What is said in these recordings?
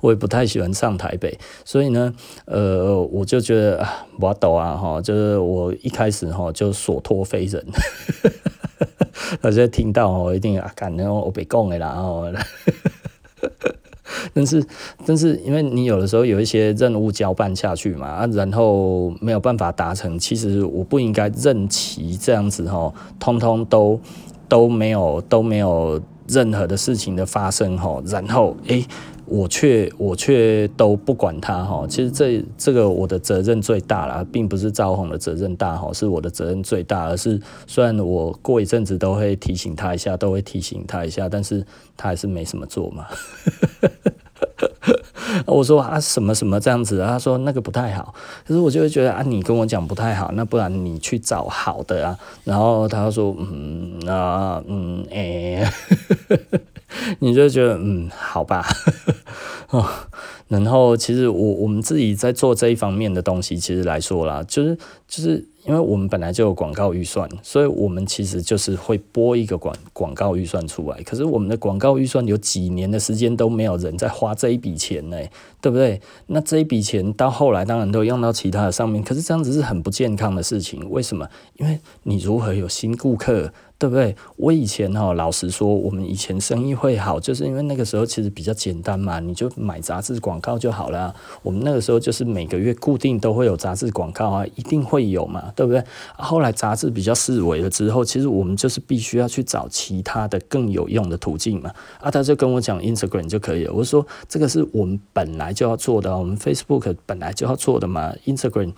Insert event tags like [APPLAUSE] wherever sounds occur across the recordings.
我也不太喜欢上台北，所以呢，呃，我就觉得我抖啊，哈，就是我一开始哈就所托非人，[LAUGHS] 大家听到哦，一定啊，感觉我被讲的啦，哦。[LAUGHS] 但是，但是，因为你有的时候有一些任务交办下去嘛，啊，然后没有办法达成，其实我不应该任其这样子哈，通通都都没有都没有任何的事情的发生哈，然后诶。我却我却都不管他哈，其实这这个我的责任最大啦，并不是赵红的责任大哈，是我的责任最大，而是虽然我过一阵子都会提醒他一下，都会提醒他一下，但是他还是没什么做嘛。[LAUGHS] 我说啊什么什么这样子，他说那个不太好，可是我就会觉得啊你跟我讲不太好，那不然你去找好的啊，然后他说嗯啊嗯哎。欸 [LAUGHS] 你就觉得嗯，好吧，[LAUGHS] 哦，[LAUGHS] 然后其实我我们自己在做这一方面的东西，其实来说啦，就是就是因为我们本来就有广告预算，所以我们其实就是会拨一个广广告预算出来。可是我们的广告预算有几年的时间都没有人在花这一笔钱呢，对不对？那这一笔钱到后来当然都用到其他的上面，可是这样子是很不健康的事情。为什么？因为你如何有新顾客？对不对？我以前哈，老实说，我们以前生意会好，就是因为那个时候其实比较简单嘛，你就买杂志广告就好了。我们那个时候就是每个月固定都会有杂志广告啊，一定会有嘛，对不对？后来杂志比较式微了之后，其实我们就是必须要去找其他的更有用的途径嘛。啊，他就跟我讲 Instagram 就可以了。我说这个是我们本来就要做的，我们 Facebook 本来就要做的嘛，Instagram。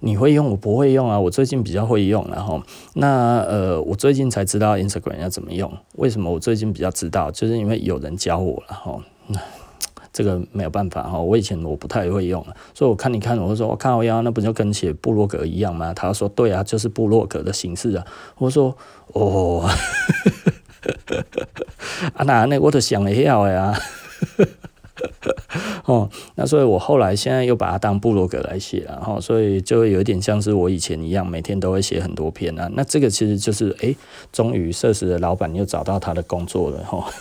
你会用，我不会用啊。我最近比较会用，然后那呃，我最近才知道 Instagram 要怎么用。为什么我最近比较知道？就是因为有人教我了哈。[SIGHS] 这个没有办法哈，我以前我不太会用，所以我看你看，我说我看我呀，那不就跟写部落格一样吗？他说对啊，就是部落格的形式啊。我说哦，[LAUGHS] 啊那那我都想了一下呀。[LAUGHS] 哦，那所以我后来现在又把它当部落格来写了哈，所以就会有点像是我以前一样，每天都会写很多篇啊。那这个其实就是哎，终于社死的老板又找到他的工作了哈。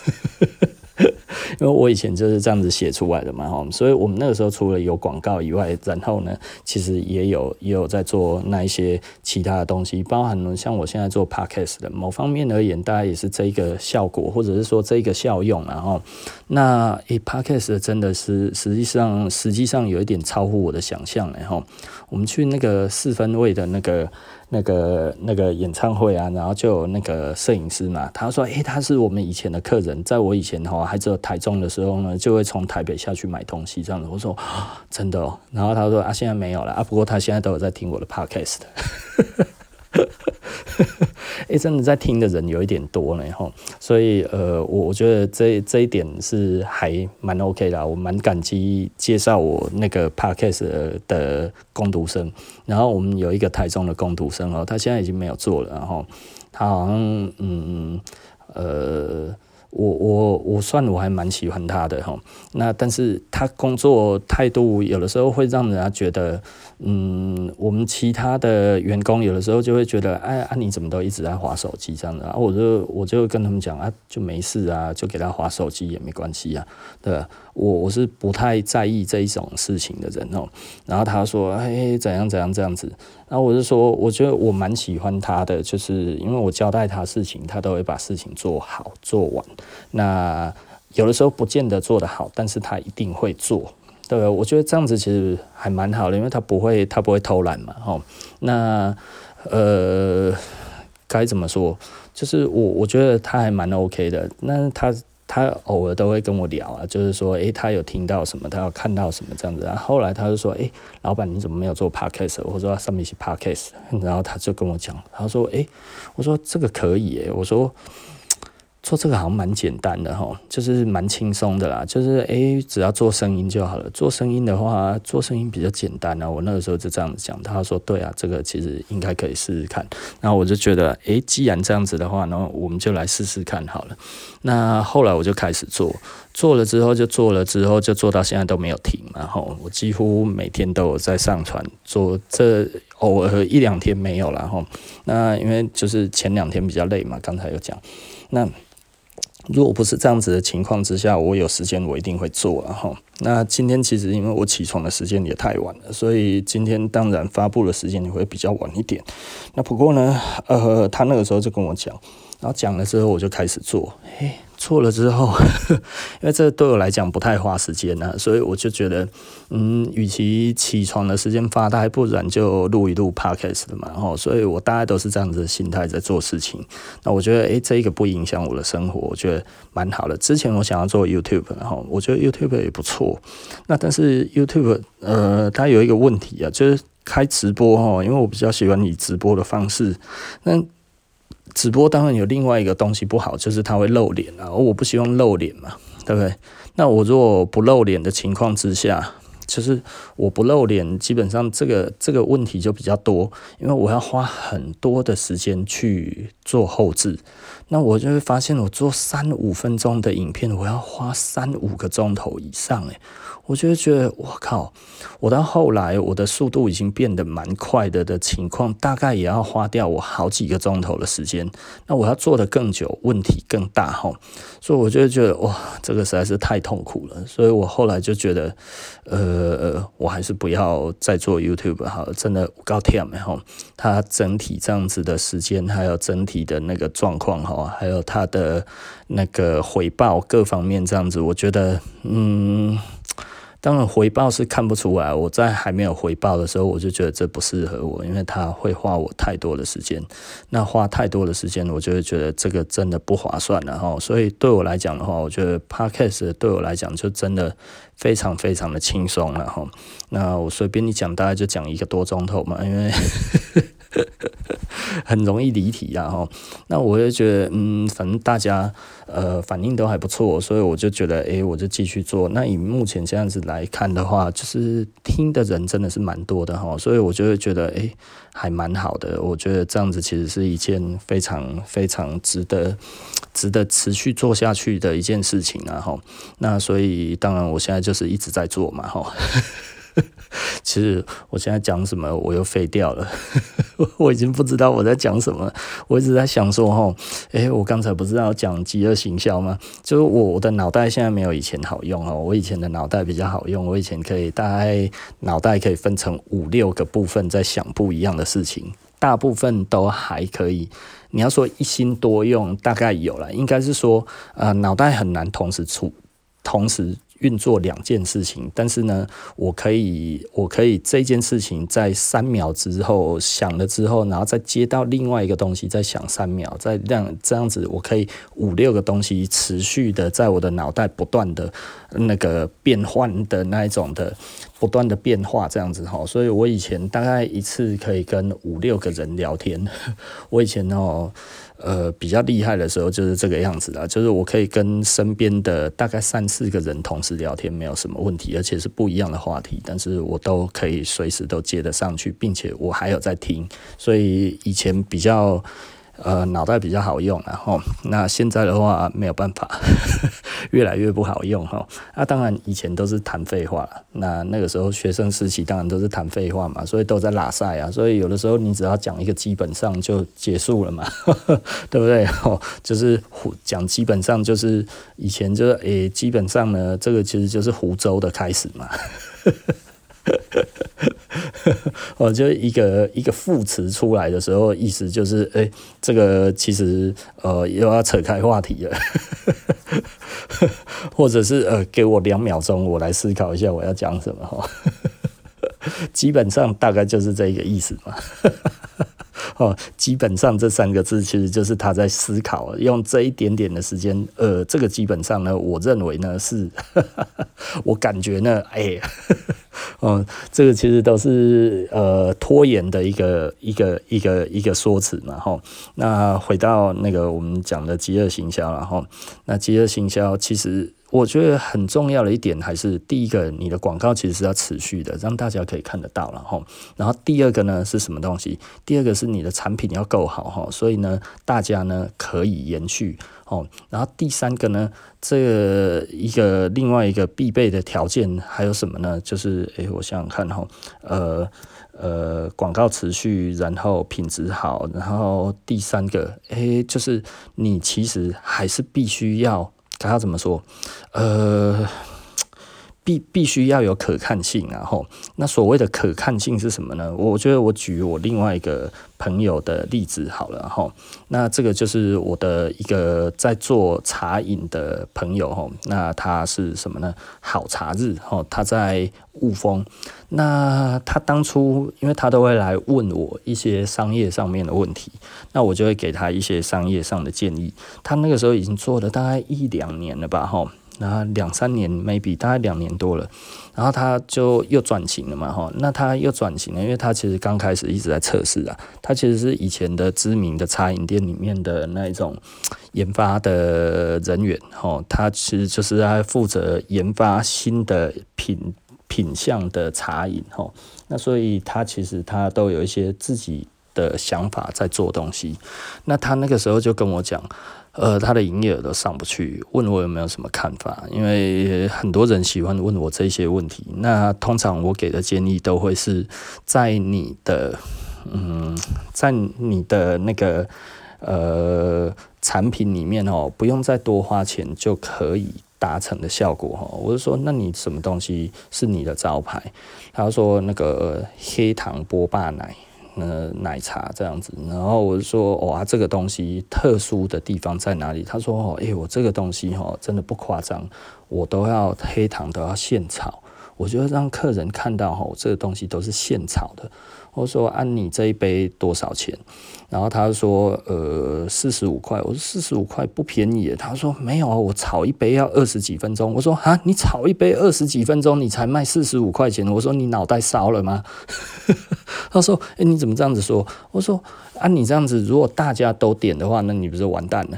[LAUGHS] 因为我以前就是这样子写出来的嘛，哈，所以我们那个时候除了有广告以外，然后呢，其实也有也有在做那一些其他的东西，包含了像我现在做 podcast 的某方面而言，大概也是这一个效果，或者是说这一个效用，然后那诶、欸、podcast 真的是实际上实际上有一点超乎我的想象，然后我们去那个四分位的那个。那个那个演唱会啊，然后就有那个摄影师嘛，他说：“诶、他是我们以前的客人，在我以前哈还只有台中的时候呢，就会从台北下去买东西这样子。”我说：“真的哦。”然后他说：“啊，现在没有了啊，不过他现在都有在听我的 podcast。”哎、欸，真的在听的人有一点多呢，吼，所以呃，我我觉得这这一点是还蛮 OK 的，我蛮感激介绍我那个 Podcast 的工读生，然后我们有一个台中的工读生哦，他现在已经没有做了，然后他好像嗯呃。我我我算我还蛮喜欢他的哈，那但是他工作态度有的时候会让人家觉得，嗯，我们其他的员工有的时候就会觉得，哎啊你怎么都一直在划手机这样的啊？我就我就跟他们讲啊，就没事啊，就给他划手机也没关系啊，对？我我是不太在意这一种事情的人哦，然后他说，哎，怎样怎样这样子，然后我就说，我觉得我蛮喜欢他的，就是因为我交代他事情，他都会把事情做好做完。那有的时候不见得做得好，但是他一定会做，对？我觉得这样子其实还蛮好的，因为他不会他不会偷懒嘛，吼。那呃，该怎么说？就是我我觉得他还蛮 OK 的，那他。他偶尔都会跟我聊啊，就是说，诶，他有听到什么，他有看到什么这样子然。后后来他就说，诶，老板你怎么没有做 podcast？我说上面是 podcast，然后他就跟我讲，他说，诶，我说这个可以，诶，我说。做这个好像蛮简单的哈，就是蛮轻松的啦，就是诶，只要做声音就好了。做声音的话，做声音比较简单啊。我那个时候就这样子讲，他说对啊，这个其实应该可以试试看。然后我就觉得，诶，既然这样子的话，然后我们就来试试看好了。那后来我就开始做，做了之后就做了之后就做到现在都没有停。然后我几乎每天都有在上传，做这偶尔一两天没有了哈。那因为就是前两天比较累嘛，刚才有讲那。如果不是这样子的情况之下，我有时间我一定会做。然后，那今天其实因为我起床的时间也太晚了，所以今天当然发布的时间也会比较晚一点。那不过呢，呃，他那个时候就跟我讲，然后讲了之后我就开始做，嘿。错了之后，[LAUGHS] 因为这对我来讲不太花时间呢、啊，所以我就觉得，嗯，与其起床的时间发呆，不然就录一录 podcast 的嘛。吼，所以我大概都是这样子的心态在做事情。那我觉得，诶、这一个不影响我的生活，我觉得蛮好的。之前我想要做 YouTube，然后我觉得 YouTube 也不错。那但是 YouTube，呃，它有一个问题啊，就是开直播哈，因为我比较喜欢以直播的方式，那。直播当然有另外一个东西不好，就是它会露脸啊，而我不希望露脸嘛，对不对？那我如果不露脸的情况之下，就是我不露脸，基本上这个这个问题就比较多，因为我要花很多的时间去做后制，那我就会发现，我做三五分钟的影片，我要花三五个钟头以上，诶。我就觉得，我靠！我到后来，我的速度已经变得蛮快的的情况，大概也要花掉我好几个钟头的时间。那我要做的更久，问题更大哈。所以我就觉得，哇，这个实在是太痛苦了。所以我后来就觉得，呃，我还是不要再做 YouTube 好，真的够忝的哈。它整体这样子的时间，还有整体的那个状况哈，还有它的那个回报各方面这样子，我觉得，嗯。当然回报是看不出来，我在还没有回报的时候，我就觉得这不适合我，因为它会花我太多的时间。那花太多的时间，我就会觉得这个真的不划算了哈。所以对我来讲的话，我觉得 Podcast 对我来讲就真的非常非常的轻松了哈。那我随便你讲，大概就讲一个多钟头嘛，因为。[LAUGHS] 很容易离题啊，哈，那我就觉得，嗯，反正大家呃反应都还不错，所以我就觉得，诶，我就继续做。那以目前这样子来看的话，就是听的人真的是蛮多的哈，所以我就会觉得，诶，还蛮好的。我觉得这样子其实是一件非常非常值得值得持续做下去的一件事情啊，哈。那所以当然我现在就是一直在做嘛，哈。[LAUGHS] 其实我现在讲什么，我又废掉了，[LAUGHS] 我已经不知道我在讲什么。我一直在想说，哈，诶，我刚才不是要讲饥饿行销吗？就是我的脑袋现在没有以前好用哦，我以前的脑袋比较好用，我以前可以大概脑袋可以分成五六个部分在想不一样的事情，大部分都还可以。你要说一心多用，大概有了，应该是说，呃，脑袋很难同时出，同时。运作两件事情，但是呢，我可以，我可以这件事情在三秒之后想了之后，然后再接到另外一个东西，再想三秒，再这样这样子，我可以五六个东西持续的在我的脑袋不断的那个变换的那一种的不断的变化，这样子哈。所以我以前大概一次可以跟五六个人聊天，[LAUGHS] 我以前哦。呃，比较厉害的时候就是这个样子啦，就是我可以跟身边的大概三四个人同时聊天，没有什么问题，而且是不一样的话题，但是我都可以随时都接得上去，并且我还有在听，所以以前比较。呃，脑袋比较好用，然后那现在的话没有办法，[LAUGHS] 越来越不好用哈。那、当然以前都是谈废话，那那个时候学生时期当然都是谈废话嘛，所以都在拉赛啊。所以有的时候你只要讲一个基本上就结束了嘛，[LAUGHS] 对不对？哦，就是胡讲基本上就是以前就是诶、基本上呢，这个其实就是湖州的开始嘛。呵 [LAUGHS] 我 [LAUGHS] 就一个一个副词出来的时候，意思就是，哎、这个其实呃又要扯开话题了，[LAUGHS] 或者是呃给我两秒钟，我来思考一下我要讲什么哈。[LAUGHS] 基本上大概就是这个意思嘛。哦，基本上这三个字其实就是他在思考，用这一点点的时间，呃，这个基本上呢，我认为呢是，我感觉呢，哎。嗯，[LAUGHS] 这个其实都是呃拖延的一个一个一个一个说辞嘛，哈。那回到那个我们讲的饥饿行销，然后那饥饿行销，其实我觉得很重要的一点还是第一个，你的广告其实是要持续的，让大家可以看得到，然后，然后第二个呢是什么东西？第二个是你的产品要够好哈，所以呢，大家呢可以延续哦。然后第三个呢，这一个另外一个必备的条件还有什么呢？就是诶，我想想看哈，呃呃，广告持续，然后品质好，然后第三个诶，就是你其实还是必须要。他怎么说？呃，必必须要有可看性，然后那所谓的可看性是什么呢？我觉得我举我另外一个朋友的例子好了，哈，那这个就是我的一个在做茶饮的朋友，哈，那他是什么呢？好茶日，吼，他在雾峰，那他当初因为他都会来问我一些商业上面的问题，那我就会给他一些商业上的建议。他那个时候已经做了大概一两年了吧，哈。然后两三年，maybe 大概两年多了，然后他就又转型了嘛，哈，那他又转型了，因为他其实刚开始一直在测试啊，他其实是以前的知名的茶饮店里面的那一种研发的人员，哈，他其实就是在负责研发新的品品相的茶饮，哈，那所以他其实他都有一些自己的想法在做东西，那他那个时候就跟我讲。呃，他的营业额都上不去，问我有没有什么看法？因为很多人喜欢问我这些问题。那通常我给的建议都会是在你的，嗯，在你的那个呃产品里面哦，不用再多花钱就可以达成的效果哈。我就说，那你什么东西是你的招牌？他说那个黑糖波霸奶。呃，奶茶这样子，然后我就说，哇，这个东西特殊的地方在哪里？他说，哦，哎，我这个东西哈，真的不夸张，我都要黑糖都要现炒，我觉得让客人看到哈，这个东西都是现炒的。我说，按你这一杯多少钱？然后他说，呃，四十五块。我说四十五块不便宜。他说没有啊，我炒一杯要二十几分钟。我说啊，你炒一杯二十几分钟，你才卖四十五块钱？我说你脑袋烧了吗？[LAUGHS] 他说，哎，你怎么这样子说？我说啊，你这样子，如果大家都点的话，那你不是完蛋了？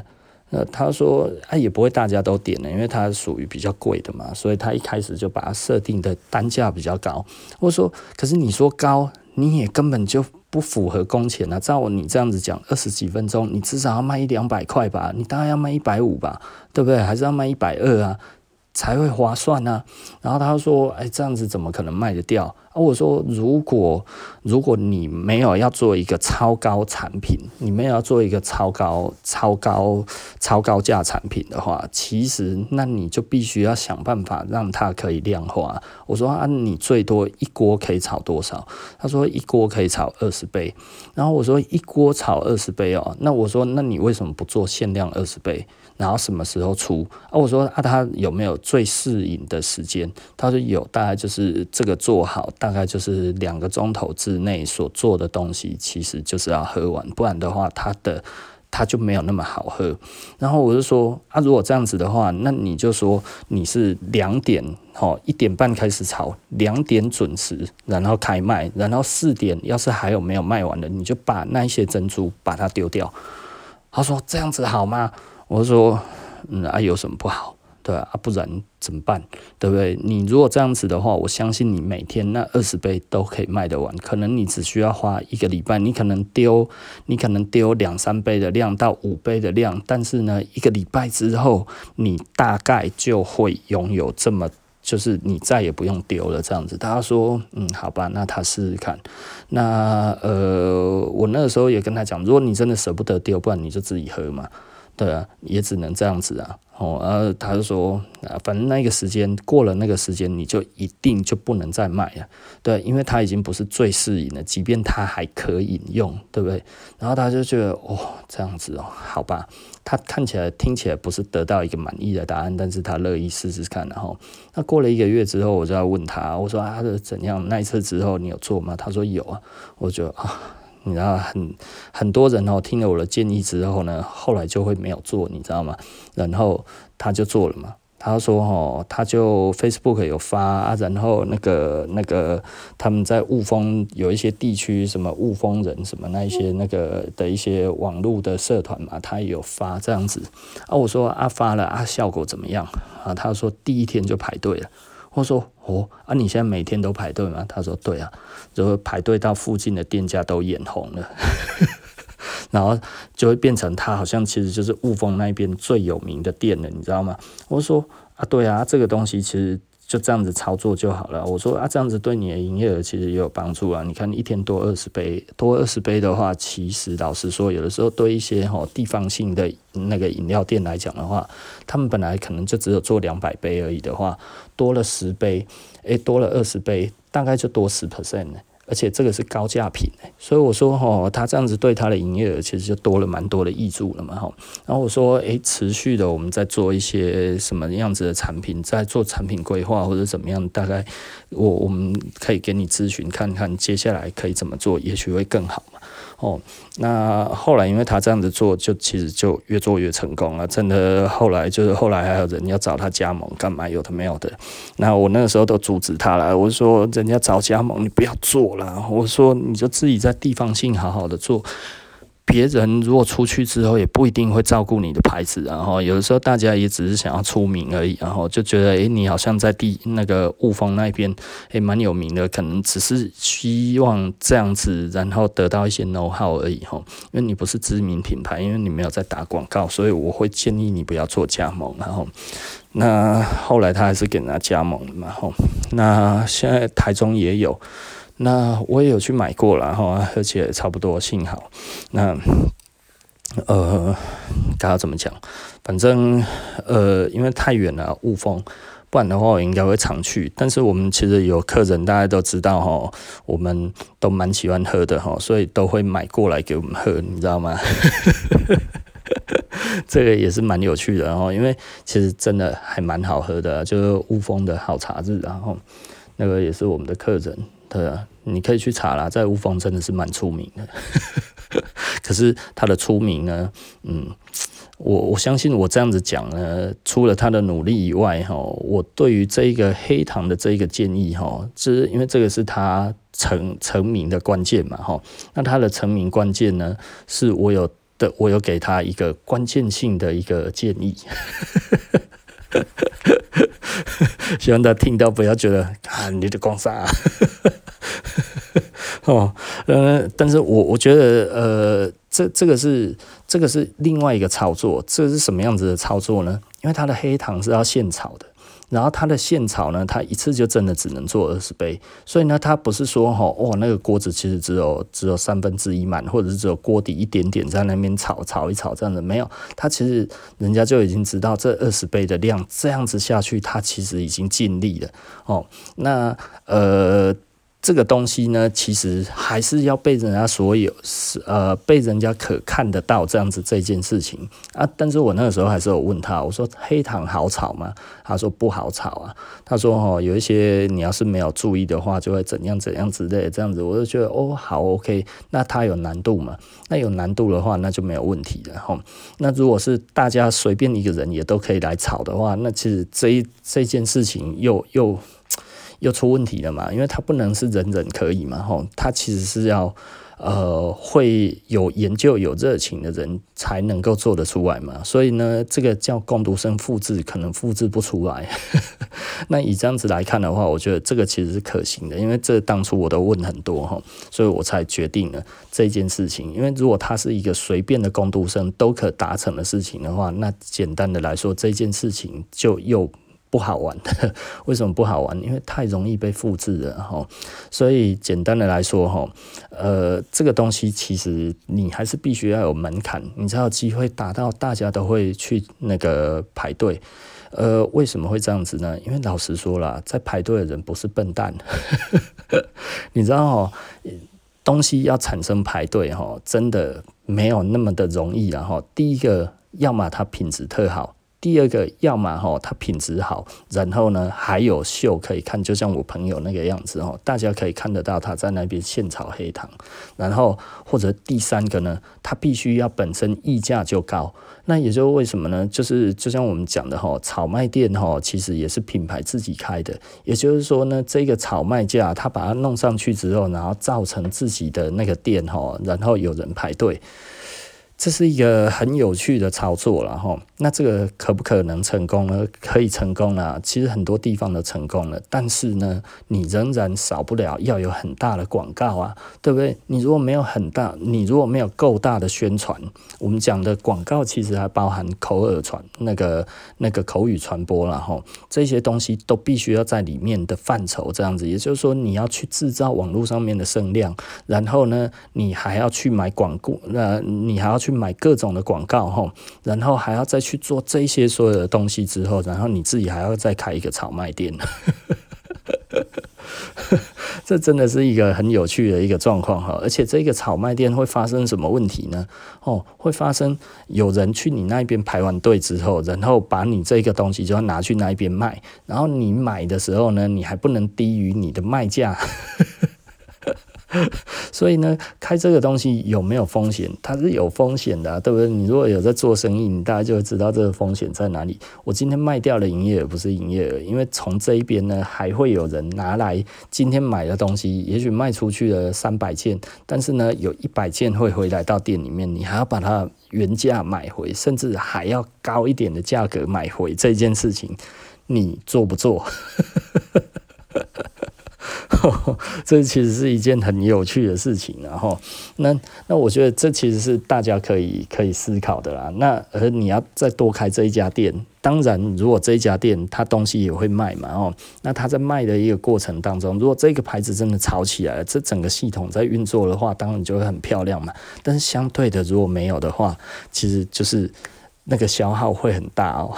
那他说啊，也不会大家都点了，因为它属于比较贵的嘛，所以他一开始就把它设定的单价比较高。我说，可是你说高，你也根本就。不符合工钱啊！照你这样子讲，二十几分钟，你至少要卖一两百块吧？你大概要卖一百五吧？对不对？还是要卖一百二啊？才会划算呢、然后他说：“哎，这样子怎么可能卖得掉？”啊，我说：“如果如果你没有要做一个超高产品，你没有要做一个超高、超高、超高价产品的话，其实那你就必须要想办法让它可以量化。”我说：“啊，你最多一锅可以炒多少？”他说：“一锅可以炒二十杯。”然后我说：“一锅炒二十杯哦。”那我说：“那你为什么不做限量二十杯？”然后什么时候出？啊，我说啊，他有没有最适应的时间？他说有，大概就是这个做好，大概就是两个钟头之内所做的东西，其实就是要喝完，不然的话，它的它就没有那么好喝。然后我就说啊，如果这样子的话，那你就说你是两点哦，一点半开始炒，两点准时，然后开卖，然后四点要是还有没有卖完的，你就把那些珍珠把它丢掉。他说这样子好吗？我说，嗯啊，有什么不好？对啊，不然怎么办？对不对？你如果这样子的话，我相信你每天那二十杯都可以卖得完。可能你只需要花一个礼拜，你可能丢，你可能丢两三杯的量到五杯的量，但是呢，一个礼拜之后，你大概就会拥有这么，就是你再也不用丢了这样子。他说，嗯，好吧，那他试试看。那呃，我那个时候也跟他讲，如果你真的舍不得丢，不然你就自己喝嘛。对啊，也只能这样子啊。哦，然后他就说，啊，反正那个时间过了，那个时间你就一定就不能再卖了。对，因为它已经不是最适应了，即便它还可以用，对不对？然后他就觉得，哦，这样子哦，好吧。他看起来、听起来不是得到一个满意的答案，但是他乐意试试看。然后，那过了一个月之后，我就要问他，我说啊，他是怎样？那一次之后你有做吗？他说有啊。我就啊。你知道很很多人哦，听了我的建议之后呢，后来就会没有做，你知道吗？然后他就做了嘛，他说哦，他就 Facebook 有发啊，然后那个那个他们在雾峰有一些地区，什么雾峰人什么那一些那个的一些网络的社团嘛，他也有发这样子啊。我说啊发了啊，效果怎么样啊？他说第一天就排队了。我说哦啊，你现在每天都排队吗？他说对啊，就会排队到附近的店家都眼红了。[LAUGHS] 然后就会变成他好像其实就是雾峰那边最有名的店了，你知道吗？我说啊，对啊，这个东西其实就这样子操作就好了。我说啊，这样子对你的营业额其实也有帮助啊。你看一天多二十杯，多二十杯的话，其实老实说，有的时候对一些地方性的那个饮料店来讲的话，他们本来可能就只有做两百杯而已的话，多了十杯，诶，多了二十杯，大概就多十 percent 呢。而且这个是高价品，所以我说哈，他这样子对他的营业额其实就多了蛮多的益助了嘛哈。然后我说，诶，持续的我们在做一些什么样子的产品，在做产品规划或者怎么样，大概我我们可以给你咨询看看，接下来可以怎么做，也许会更好嘛。哦，那后来因为他这样子做，就其实就越做越成功了。真的，后来就是后来还有人要找他加盟，干嘛有的没有的。那我那个时候都阻止他了，我说人家找加盟，你不要做了。我说你就自己在地方性好好的做。别人如果出去之后，也不一定会照顾你的牌子，然后有的时候大家也只是想要出名而已，然后就觉得，诶，你好像在地那个雾峰那边，诶，蛮有名的，可能只是希望这样子，然后得到一些 know how 而已，哈，因为你不是知名品牌，因为你没有在打广告，所以我会建议你不要做加盟，然后，那后来他还是给人家加盟了嘛，哈，那现在台中也有。那我也有去买过了哈，而且差不多，幸好。那呃，该要怎么讲？反正呃，因为太远了，雾峰，不然的话我应该会常去。但是我们其实有客人，大家都知道哈，我们都蛮喜欢喝的哈，所以都会买过来给我们喝，你知道吗？[LAUGHS] 这个也是蛮有趣的哈，因为其实真的还蛮好喝的，就是雾峰的好茶日，然后那个也是我们的客人。对啊，你可以去查啦，在雾峰真的是蛮出名的。[LAUGHS] 可是他的出名呢，嗯，我我相信我这样子讲呢，除了他的努力以外，哈，我对于这一个黑糖的这一个建议，哈，是因为这个是他成成名的关键嘛，哈。那他的成名关键呢，是我有的，我有给他一个关键性的一个建议。[LAUGHS] 希望他听到不要觉得啊，你的光啥 [LAUGHS] 哦，呃，但是我我觉得呃，这这个是这个是另外一个操作，这是什么样子的操作呢？因为它的黑糖是要现炒的。然后它的现炒呢，它一次就真的只能做二十杯，所以呢，它不是说哈哦，那个锅子其实只有只有三分之一满，或者是只有锅底一点点在那边炒炒一炒这样子，没有，它其实人家就已经知道这二十杯的量这样子下去，它其实已经尽力了哦。那呃。这个东西呢，其实还是要被人家所有是呃被人家可看得到这样子这件事情啊。但是我那个时候还是有问他，我说黑糖好炒吗？他说不好炒啊。他说哦，有一些你要是没有注意的话，就会怎样怎样之类的这样子。我就觉得哦，好 OK。那它有难度嘛？那有难度的话，那就没有问题了吼。那如果是大家随便一个人也都可以来炒的话，那其实这一这件事情又又。又出问题了嘛？因为它不能是人人可以嘛，吼，它其实是要呃会有研究、有热情的人才能够做得出来嘛。所以呢，这个叫工读生复制，可能复制不出来。[LAUGHS] 那以这样子来看的话，我觉得这个其实是可行的，因为这当初我都问很多哈，所以我才决定了这件事情。因为如果他是一个随便的工读生都可达成的事情的话，那简单的来说，这件事情就又。不好玩的，[LAUGHS] 为什么不好玩？因为太容易被复制了哈。所以简单的来说哈，呃，这个东西其实你还是必须要有门槛，你才有机会达到大家都会去那个排队。呃，为什么会这样子呢？因为老实说啦，在排队的人不是笨蛋，[LAUGHS] 你知道哈，东西要产生排队哈，真的没有那么的容易。然后第一个，要么它品质特好。第二个，要么哈它品质好，然后呢还有秀可以看，就像我朋友那个样子哈，大家可以看得到他在那边现炒黑糖。然后或者第三个呢，它必须要本身溢价就高。那也就是为什么呢？就是就像我们讲的哈，炒卖店哈其实也是品牌自己开的。也就是说呢，这个炒卖价他把它弄上去之后，然后造成自己的那个店哈，然后有人排队。这是一个很有趣的操作了哈，那这个可不可能成功呢？可以成功啦，其实很多地方都成功了，但是呢，你仍然少不了要有很大的广告啊，对不对？你如果没有很大，你如果没有够大的宣传，我们讲的广告其实还包含口耳传那个那个口语传播了哈，这些东西都必须要在里面的范畴这样子，也就是说你要去制造网络上面的声量，然后呢，你还要去买广告，那你还要去。买各种的广告吼，然后还要再去做这些所有的东西之后，然后你自己还要再开一个炒卖店，[LAUGHS] 这真的是一个很有趣的一个状况哈。而且这个炒卖店会发生什么问题呢？哦，会发生有人去你那边排完队之后，然后把你这个东西就要拿去那边卖，然后你买的时候呢，你还不能低于你的卖价。[LAUGHS] 所以呢，开这个东西有没有风险？它是有风险的，对不对？你如果有在做生意，你大概就会知道这个风险在哪里。我今天卖掉了营业额，不是营业额，因为从这一边呢，还会有人拿来今天买的东西，也许卖出去了三百件，但是呢，有一百件会回来到店里面，你还要把它原价买回，甚至还要高一点的价格买回这件事情，你做不做？[LAUGHS] [LAUGHS] 这其实是一件很有趣的事情，然后那那我觉得这其实是大家可以可以思考的啦。那而你要再多开这一家店，当然如果这一家店它东西也会卖嘛，哦，那它在卖的一个过程当中，如果这个牌子真的炒起来了，这整个系统在运作的话，当然就会很漂亮嘛。但是相对的，如果没有的话，其实就是那个消耗会很大哦。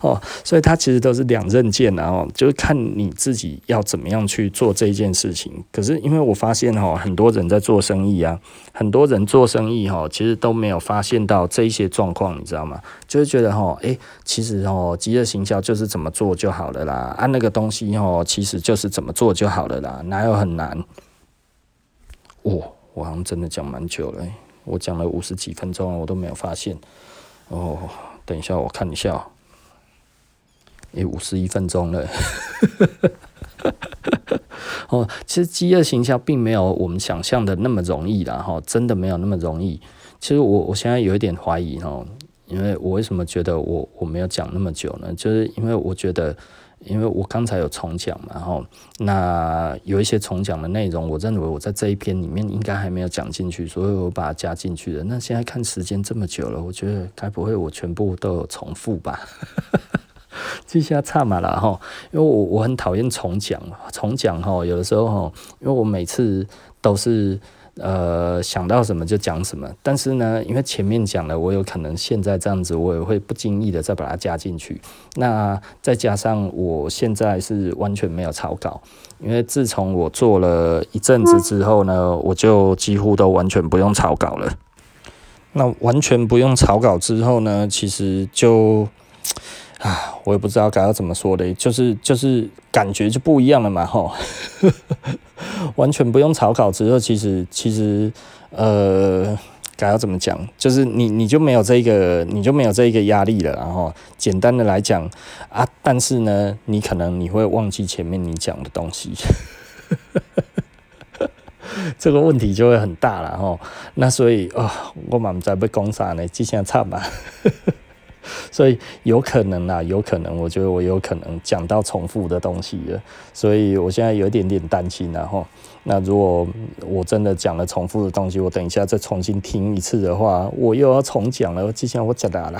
哦，所以它其实都是两刃剑啊，哦，就是看你自己要怎么样去做这一件事情。可是因为我发现哈，很多人在做生意啊，很多人做生意哈，其实都没有发现到这一些状况，你知道吗？就是觉得哈，诶，其实哦，饥饿行销就是怎么做就好了啦，按那个东西哦，其实就是怎么做就好了啦，哪有很难？哦，我好像真的讲蛮久了，我讲了五十几分钟，我都没有发现。哦，等一下我看一下。也五十一分钟了，[LAUGHS] 哦，其实饥饿行销并没有我们想象的那么容易啦，哈，真的没有那么容易。其实我我现在有一点怀疑哈，因为我为什么觉得我我没有讲那么久呢？就是因为我觉得，因为我刚才有重讲嘛，哈，那有一些重讲的内容，我认为我在这一篇里面应该还没有讲进去，所以我把它加进去了。那现在看时间这么久了，我觉得该不会我全部都有重复吧？[LAUGHS] 这下差嘛了哈，因为我我很讨厌重讲，重讲哈，有的时候哈，因为我每次都是呃想到什么就讲什么，但是呢，因为前面讲了，我有可能现在这样子，我也会不经意的再把它加进去。那再加上我现在是完全没有草稿，因为自从我做了一阵子之后呢，我就几乎都完全不用草稿了。那完全不用草稿之后呢，其实就。啊，我也不知道该要怎么说的，就是就是感觉就不一样了嘛，吼，[LAUGHS] 完全不用草稿之后，其实其实呃，该要怎么讲，就是你你就没有这个你就没有这一个压力了，然后简单的来讲啊，但是呢，你可能你会忘记前面你讲的东西，[LAUGHS] 这个问题就会很大了，吼，那所以啊、哦，我嘛不知道要讲啥呢，只剩差吧。所以有可能啦，有可能，我觉得我有可能讲到重复的东西了，所以我现在有一点点担心然后，那如果我真的讲了重复的东西，我等一下再重新听一次的话，我又要重讲了。我之前我讲到了，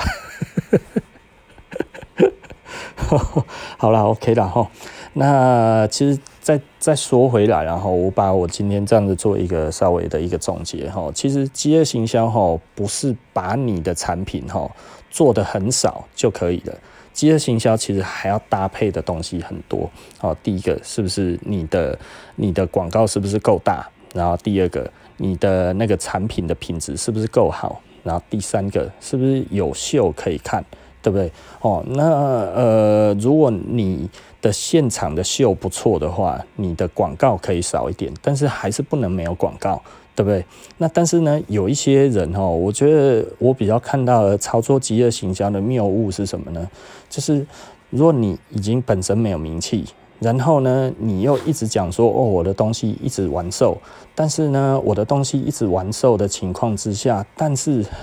[LAUGHS] 好了，OK 了哈。那其实再再说回来，然后我把我今天这样子做一个稍微的一个总结哈。其实饥饿行销哈，不是把你的产品哈。做的很少就可以了。饥饿行销其实还要搭配的东西很多。哦，第一个是不是你的你的广告是不是够大？然后第二个，你的那个产品的品质是不是够好？然后第三个是不是有秀可以看，对不对？哦，那呃，如果你的现场的秀不错的话，你的广告可以少一点，但是还是不能没有广告，对不对？那但是呢，有一些人哦，我觉得我比较看到的操作饥饿行销的谬误是什么呢？就是如果你已经本身没有名气，然后呢，你又一直讲说哦，我的东西一直完售，但是呢，我的东西一直完售的情况之下，但是。[LAUGHS]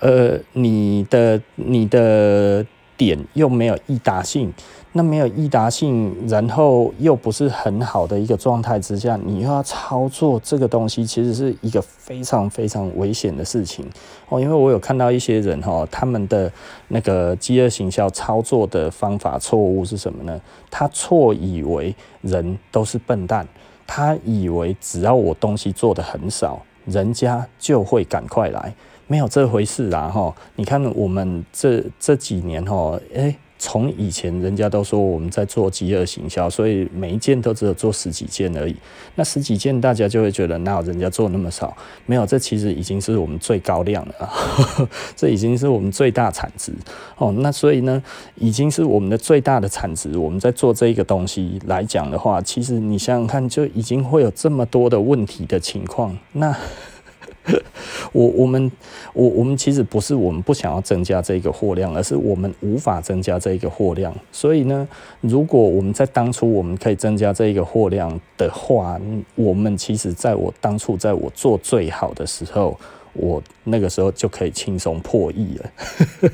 呃，你的你的点又没有易达性，那没有易达性，然后又不是很好的一个状态之下，你又要操作这个东西，其实是一个非常非常危险的事情哦。因为我有看到一些人哈，他们的那个饥饿行销操作的方法错误是什么呢？他错以为人都是笨蛋，他以为只要我东西做得很少，人家就会赶快来。没有这回事啦，哈！你看我们这这几年，哈，诶，从以前人家都说我们在做饥饿行销，所以每一件都只有做十几件而已。那十几件大家就会觉得那人家做那么少？没有，这其实已经是我们最高量了，[LAUGHS] 这已经是我们最大产值哦。那所以呢，已经是我们的最大的产值。我们在做这一个东西来讲的话，其实你想想看，就已经会有这么多的问题的情况，那。[LAUGHS] 我我们我我们其实不是我们不想要增加这个货量，而是我们无法增加这个货量。所以呢，如果我们在当初我们可以增加这个货量的话，我们其实在我当初在我做最好的时候，我那个时候就可以轻松破亿了。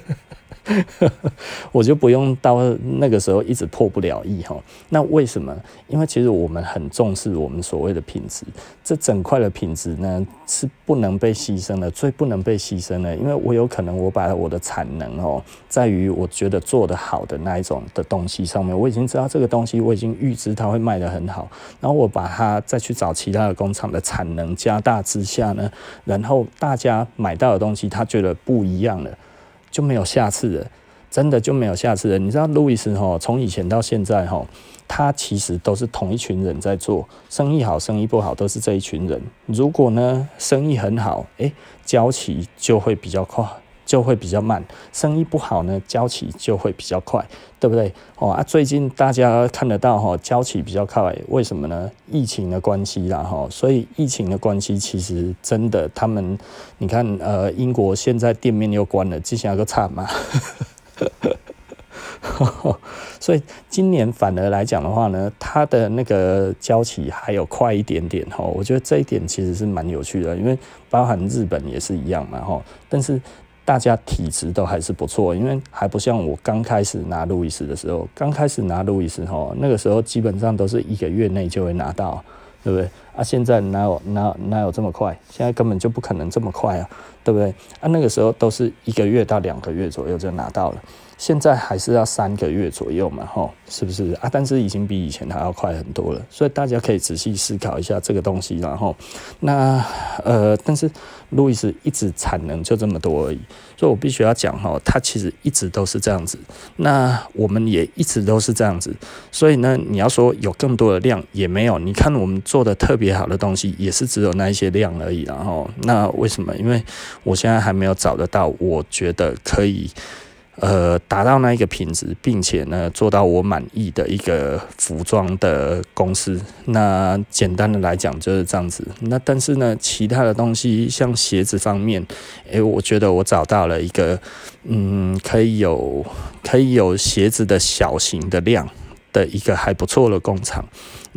[LAUGHS] 我就不用到那个时候一直破不了亿哈。那为什么？因为其实我们很重视我们所谓的品质，这整块的品质呢是不能被牺牲的，最不能被牺牲的。因为我有可能我把我的产能哦，在于我觉得做得好的那一种的东西上面，我已经知道这个东西，我已经预知它会卖得很好，然后我把它再去找其他的工厂的产能加大之下呢，然后大家买到的东西，他觉得不一样了。就没有下次了，真的就没有下次了。你知道路易斯哈，从以前到现在哈，他其实都是同一群人在做，生意好，生意不好都是这一群人。如果呢，生意很好，诶，交期就会比较快。就会比较慢，生意不好呢，交期就会比较快，对不对？哦啊，最近大家看得到哈，交期比较快，为什么呢？疫情的关系啦哈，所以疫情的关系其实真的，他们你看呃，英国现在店面又关了，之前有个惨嘛，[LAUGHS] 所以今年反而来讲的话呢，它的那个交期还有快一点点哈，我觉得这一点其实是蛮有趣的，因为包含日本也是一样嘛哈，但是。大家体质都还是不错，因为还不像我刚开始拿路易斯的时候，刚开始拿路易斯哈，那个时候基本上都是一个月内就会拿到，对不对？啊，现在哪有哪哪有这么快？现在根本就不可能这么快啊，对不对？啊，那个时候都是一个月到两个月左右就拿到了。现在还是要三个月左右嘛，吼，是不是啊？但是已经比以前还要快很多了，所以大家可以仔细思考一下这个东西，然后，那呃，但是路易斯一直产能就这么多而已，所以我必须要讲哈，它其实一直都是这样子，那我们也一直都是这样子，所以呢，你要说有更多的量也没有，你看我们做的特别好的东西也是只有那一些量而已，然后，那为什么？因为我现在还没有找得到，我觉得可以。呃，达到那一个品质，并且呢，做到我满意的一个服装的公司。那简单的来讲就是这样子。那但是呢，其他的东西像鞋子方面，诶、我觉得我找到了一个，嗯，可以有可以有鞋子的小型的量的一个还不错的工厂。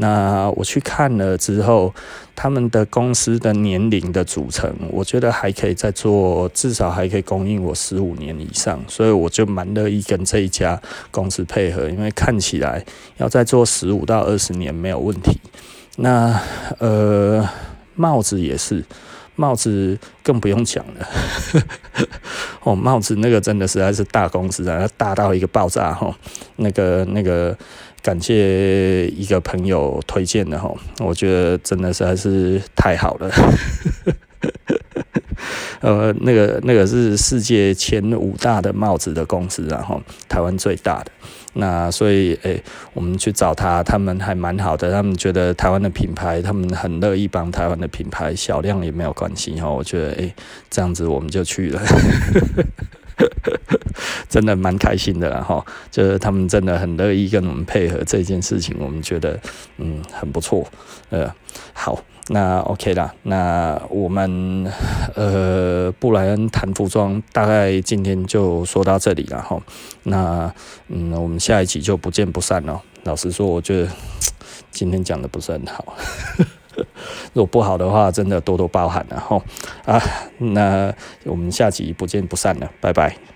那我去看了之后，他们的公司的年龄的组成，我觉得还可以再做，至少还可以供应我十五年以上，所以我就蛮乐意跟这一家公司配合，因为看起来要再做十五到二十年没有问题。那呃，帽子也是，帽子更不用讲了。[LAUGHS] 哦，帽子那个真的实在是大公司啊，大到一个爆炸哈，那个那个。感谢一个朋友推荐的哈，我觉得真的是还是太好了。[LAUGHS] 呃，那个那个是世界前五大的帽子的公司，然后台湾最大的。那所以，诶、我们去找他，他们还蛮好的，他们觉得台湾的品牌，他们很乐意帮台湾的品牌，小量也没有关系哈。我觉得，诶、这样子我们就去了，真的蛮开心的哈。就是他们真的很乐意跟我们配合这件事情，我们觉得嗯很不错，呃，好。那 OK 啦，那我们呃布莱恩谈服装大概今天就说到这里了哈。那嗯，我们下一集就不见不散了。老实说，我觉得今天讲的不是很好，[LAUGHS] 如果不好的话，真的多多包涵了哈。啊，那我们下集不见不散了，拜拜。